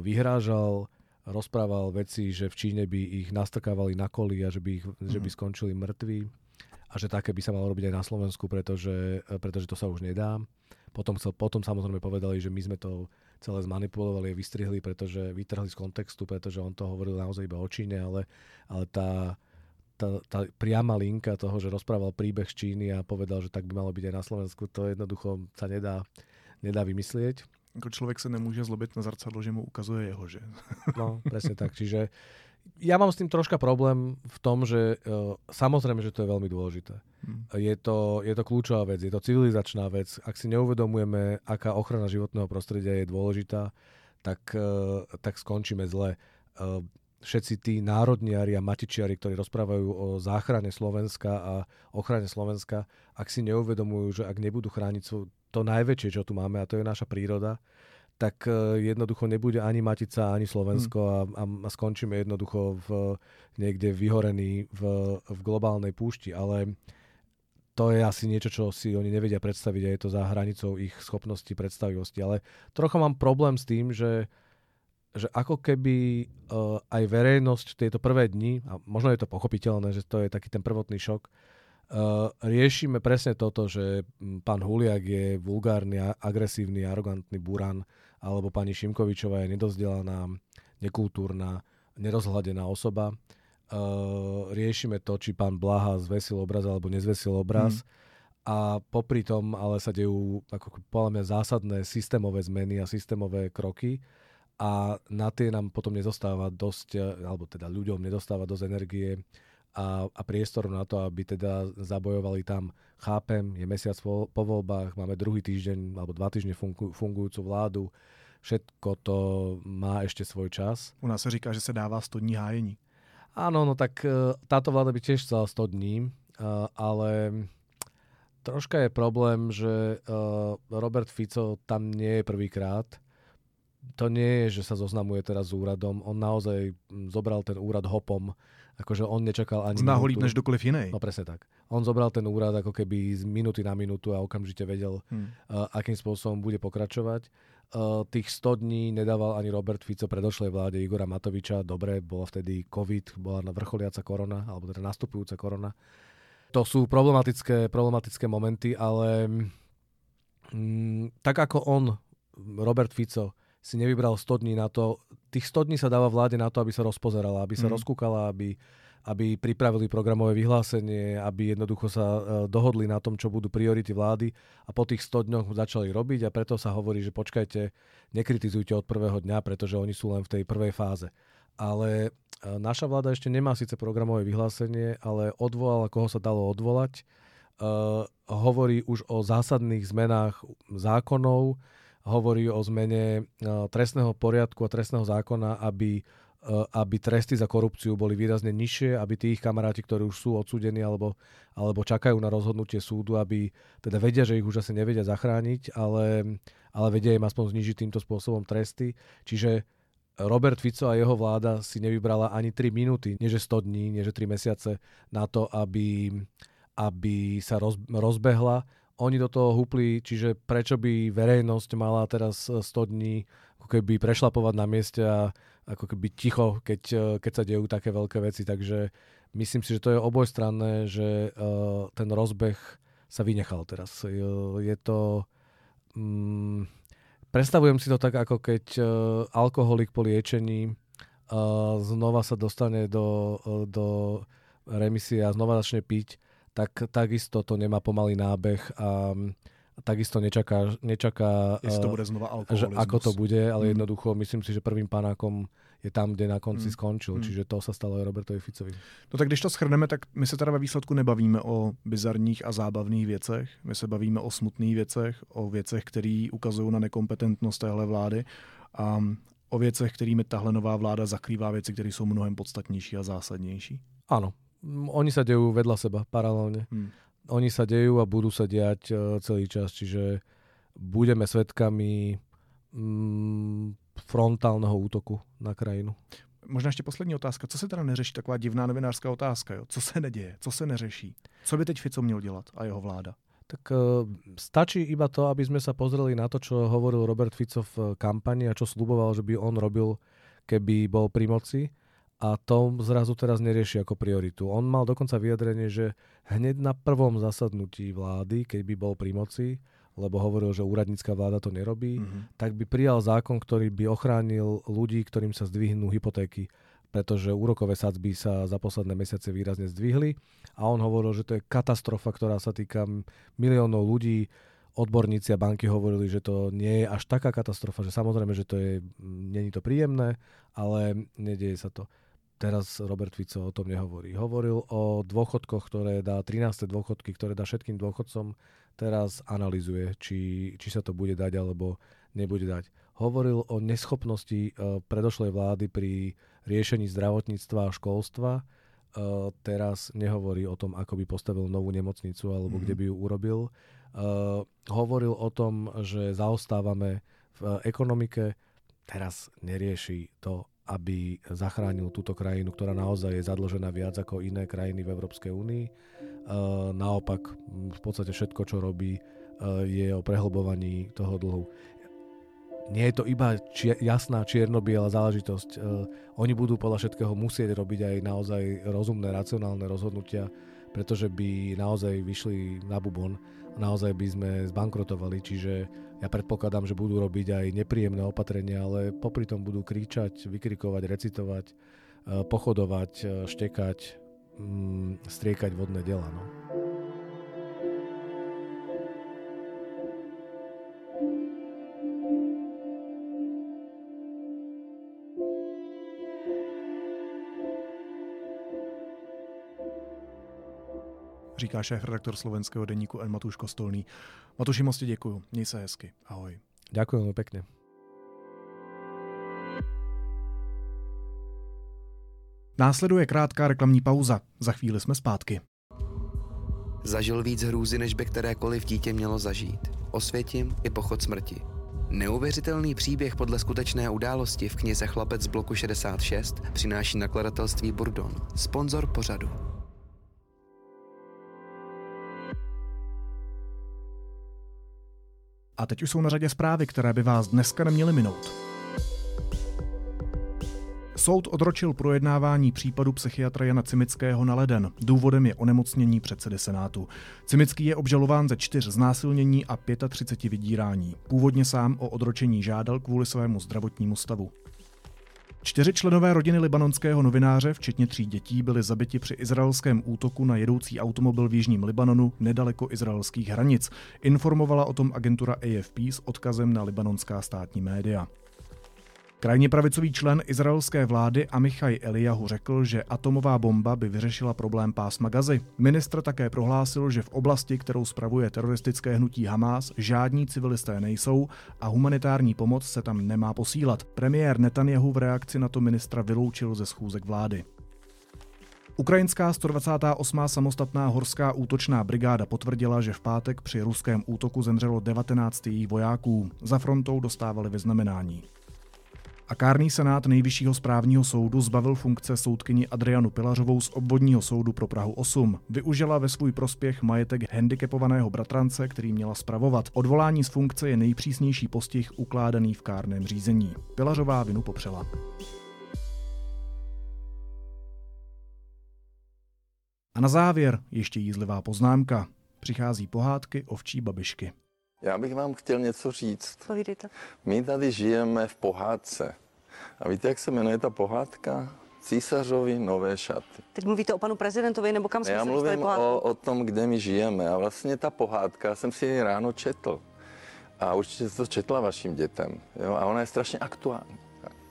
vyhrážal, rozprával veci, že v Číne by ich nastrkávali na koli a že by, ich, mm. že by mhm. skončili mŕtvi a že také by sa malo robiť aj na Slovensku, pretože, e, pretože to sa už nedá. Potom, chcel, potom samozrejme povedali, že my sme to celé zmanipulovali a vystrihli, pretože vytrhli z kontextu, pretože on to hovoril naozaj iba o Číne, ale, ale tá, tá, tá priama linka toho, že rozprával príbeh z Číny a povedal, že tak by malo byť aj na Slovensku, to jednoducho sa nedá, nedá vymyslieť. Ako človek sa nemôže zlobiť na zrcadlo, že mu ukazuje jeho, že? [laughs] No, presne tak. Čiže ja mám s tým troška problém v tom, že uh, samozrejme, že to je veľmi dôležité. Hmm. Je, to, je to kľúčová vec, je to civilizačná vec. Ak si neuvedomujeme, aká ochrana životného prostredia je dôležitá, tak, uh, tak skončíme zle. Uh, všetci tí národniari a matičiari, ktorí rozprávajú o záchrane Slovenska a ochrane Slovenska, ak si neuvedomujú, že ak nebudú chrániť to najväčšie, čo tu máme, a to je naša príroda, tak e, jednoducho nebude ani Matica, ani Slovensko hmm. a, a, a skončíme jednoducho v, niekde vyhorený v, v globálnej púšti. Ale to je asi niečo, čo si oni nevedia predstaviť a je to za hranicou ich schopnosti, predstavivosti. Ale trocha mám problém s tým, že, že ako keby uh, aj verejnosť tieto prvé dni, a možno je to pochopiteľné, že to je taký ten prvotný šok, uh, riešime presne toto, že pán Huliak je vulgárny, agresívny, arogantný buran, alebo pani Šimkovičová je nedozdelaná, nekultúrna, nerozhľadená osoba. Uh, riešime to, či pán Blaha zvesil obraz alebo nezvesil obraz. Mm. A popri tom ale sa dejú ako podľa mňa zásadné systémové zmeny a systémové kroky a na tie nám potom nezostáva dosť, alebo teda ľuďom nedostáva dosť energie a, a priestoru na to, aby teda zabojovali tam. Chápem, je mesiac po, po voľbách, máme druhý týždeň alebo dva týždne fungu, fungujúcu vládu, všetko to má ešte svoj čas. U nás sa říká, že sa dáva 100 dní hájení. Áno, no tak e, táto vláda by tiež chcela 100 dní, e, ale troška je problém, že e, Robert Fico tam nie je prvýkrát. To nie je, že sa zoznamuje teraz s úradom. On naozaj zobral ten úrad hopom Akože on nečakal ani... Zná ho líp než dokoliv inej. No presne tak. On zobral ten úrad ako keby z minuty na minútu a okamžite vedel, hmm. uh, akým spôsobom bude pokračovať. tých 100 dní nedával ani Robert Fico predošlej vláde Igora Matoviča. Dobre, bola vtedy COVID, bola vrcholiaca korona, alebo teda nastupujúca korona. To sú problematické, problematické momenty, ale mm, tak ako on, Robert Fico, si nevybral 100 dní na to, tých 100 dní sa dáva vláde na to, aby sa rozpozerala, aby sa mm. rozkúkala, aby, aby pripravili programové vyhlásenie, aby jednoducho sa e, dohodli na tom, čo budú priority vlády a po tých 100 dňoch začali robiť a preto sa hovorí, že počkajte, nekritizujte od prvého dňa, pretože oni sú len v tej prvej fáze. Ale e, naša vláda ešte nemá síce programové vyhlásenie, ale odvolala, koho sa dalo odvolať. Uh, hovorí už o zásadných zmenách zákonov, hovorí o zmene uh, trestného poriadku a trestného zákona, aby Eh, aby tresty za korupciu boli výrazne nižšie, aby tí ich kamaráti, ktorí už sú odsúdení alebo, alebo čakajú na rozhodnutie súdu, aby teda vedia, že ich už asi nevedia zachrániť, ale, ale vedia im aspoň znižiť týmto spôsobom tresty. Čiže Robert Fico a jeho vláda si nevybrala ani 3 minúty, nie že 100 dní, nie že 3 mesiace na to, aby, aby sa roz, rozbehla. Oni do toho húpli, čiže prečo by verejnosť mala teraz 100 dní ako keby prešlapovať na mieste a ako keby ticho, keď, eh, keď sa dejú také veľké veci. Takže myslím si, že to je obojstranné, že uh, ten rozbeh sa vynechal teraz. Je to... Um, predstavujem si to tak, ako keď uh, alkoholik po liečení uh, znova sa dostane do, uh, do remisie a znova začne piť, tak takisto to nemá pomalý nábeh a um, takisto nečaká, nečaká to eh, bude znova že ako to bude, ale mm. jednoducho myslím si, že prvým panákom je tam, kde na konci mm. skončil. Mm. Čiže to sa stalo aj Robertovi Ficovi. No tak když to schrneme, tak my se teda ve výsledku nebavíme o bizarních a zábavných věcech. My se bavíme o smutných věcech, o věcech, které ukazují na nekompetentnost téhle vlády a o věcech, kterými tahle nová vláda zakrývá věci, které jsou mnohem podstatnější a zásadnější. Áno, oni sa dejú vedľa seba, paralelne. Hmm oni sa dejú a budú sa diať e, celý čas, čiže budeme svedkami mm, frontálneho útoku na krajinu. Možná ještě poslední otázka. Co se teda neřeší? Taková divná novinářská otázka. Jo? Co se neděje? Co se neřeší? Co by teď Fico měl dělat a jeho vláda? Tak uh, stačí iba to, aby sme sa pozreli na to, čo hovoril Robert Fico v kampani a čo sluboval, že by on robil, keby bol pri moci a to zrazu teraz nerieši ako prioritu. On mal dokonca vyjadrenie, že hneď na prvom zasadnutí vlády, keď by bol pri moci, lebo hovoril, že úradnícka vláda to nerobí, mm-hmm. tak by prijal zákon, ktorý by ochránil ľudí, ktorým sa zdvihnú hypotéky pretože úrokové sadzby sa za posledné mesiace výrazne zdvihli a on hovoril, že to je katastrofa, ktorá sa týka miliónov ľudí. Odborníci a banky hovorili, že to nie je až taká katastrofa, že samozrejme, že to je, není to príjemné, ale nedieje sa to. Teraz Robert Fico o tom nehovorí. Hovoril o dôchodkoch, ktoré dá 13. dôchodky, ktoré dá všetkým dôchodcom. Teraz analizuje, či, či sa to bude dať alebo nebude dať. Hovoril o neschopnosti uh, predošlej vlády pri riešení zdravotníctva a školstva. Uh, teraz nehovorí o tom, ako by postavil novú nemocnicu alebo mm-hmm. kde by ju urobil. Uh, hovoril o tom, že zaostávame v ekonomike. Teraz nerieši to, aby zachránil túto krajinu, ktorá naozaj je zadlžená viac ako iné krajiny v Európskej únii. Uh, naopak, v podstate všetko, čo robí, uh, je o prehlbovaní toho dlhu. Nie je to iba či- jasná čierno-biela záležitosť. Uh, oni budú podľa všetkého musieť robiť aj naozaj rozumné, racionálne rozhodnutia, pretože by naozaj vyšli na bubon naozaj by sme zbankrotovali, čiže ja predpokladám, že budú robiť aj nepríjemné opatrenia, ale popri tom budú kričať, vykrikovať, recitovať, eh, pochodovať, eh, štekať, mm, striekať vodné dela. No. Říká šéf redaktor slovenského denníku N. Matuš Kostolný. Matuši, moc ti děkuju. Měj se hezky. Ahoj. Ďakujem pekne. Následuje krátká reklamní pauza. Za chvíli jsme zpátky. Zažil víc hrůzy, než by kterékoliv dítě mělo zažít. Osvětím i pochod smrti. Neuvěřitelný příběh podle skutečné události v knize Chlapec z bloku 66 přináší nakladatelství Burdon, sponzor pořadu. A teď už jsou na řadě zprávy, které by vás dneska neměly minout. Soud odročil projednávání případu psychiatra Jana Cimického na leden. Důvodem je onemocnění předsedy Senátu. Cimický je obžalován ze čtyř znásilnění a 35 vydírání. Původně sám o odročení žádal kvůli svému zdravotnímu stavu. Čtyři členové rodiny libanonského novináře, včetně tří dětí, byli zabiti při izraelském útoku na jedoucí automobil v jižním Libanonu nedaleko izraelských hranic. Informovala o tom agentura AFP s odkazem na libanonská státní média. Krajně pravicový člen izraelské vlády Amichaj Eliahu řekl, že atomová bomba by vyřešila problém pásma Gazy. Ministr také prohlásil, že v oblasti, kterou spravuje teroristické hnutí Hamas, žádní civilisté nejsou a humanitární pomoc se tam nemá posílat. Premiér Netanyahu v reakci na to ministra vyloučil ze schůzek vlády. Ukrajinská 128. samostatná horská útočná brigáda potvrdila, že v pátek při ruském útoku zemřelo 19 jejich vojáků. Za frontou dostávali vyznamenání a kárný senát Nejvyššího správního soudu zbavil funkce soudkyni Adrianu Pilařovou z obvodního soudu pro Prahu 8. Využila ve svůj prospěch majetek handicapovaného bratrance, který měla spravovat. Odvolání z funkce je nejpřísnější postih ukládaný v kárném řízení. Pilařová vinu popřela. A na závěr ještě jízlivá poznámka. Přichází pohádky ovčí babišky. Já bych vám chtěl něco říct. Povídejte. My tady žijeme v pohádce. A víte, jak se jmenuje ta pohádka? Císařovi nové šaty. Teď mluvíte o panu prezidentovi, nebo kam jsme Já mluvím pohádku? o, o tom, kde my žijeme. A vlastně ta pohádka, jsem si ji ráno četl. A určitě to četla vašim dětem. Jo? A ona je strašně aktuální.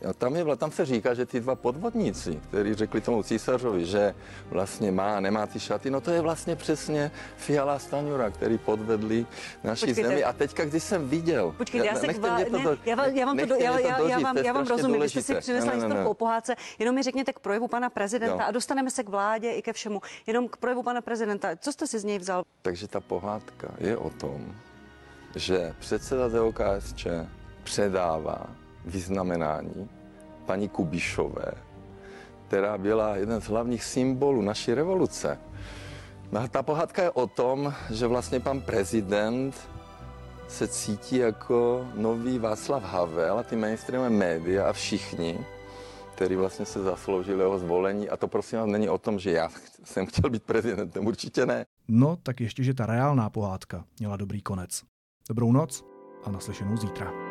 Jo, tam, je, tam se říká, že ty dva podvodníci, kteří řekli tomu císařovi, že vlastně má, nemá ty šaty, no to je vlastně přesně Fiala Staňura, který podvedli naší Počkejte. zemi. A teďka, když jsem viděl... Počkejte, já, se k nechte vám, to ne, já, vám, já vám to, do, nechte já, mě to já, já, dožít, vám, to je já vám strašně rozumím, vy jste si důležité. přinesla ne. o pohádce, jenom mi řekněte k projevu pana prezidenta Jo. a dostaneme se k vládě i ke všemu. Jenom k projevu pana prezidenta, co jste si z něj vzal? Takže ta pohádka je o tom, že předseda DOKSČ předává vyznamenání paní Kubišové, která byla jeden z hlavních symbolů naší revoluce. No ta pohádka je o tom, že vlastně pan prezident se cítí jako nový Václav Havel a ty mainstreamové média a všichni, který vlastně se zasloužili jeho zvolení. A to prosím vás není o tom, že já jsem chtěl být prezidentem, určitě ne. No, tak ještě, že ta reálná pohádka měla dobrý konec. Dobrou noc a naslyšenou zítra.